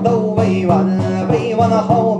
都未完，未完那后。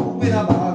Cuidado.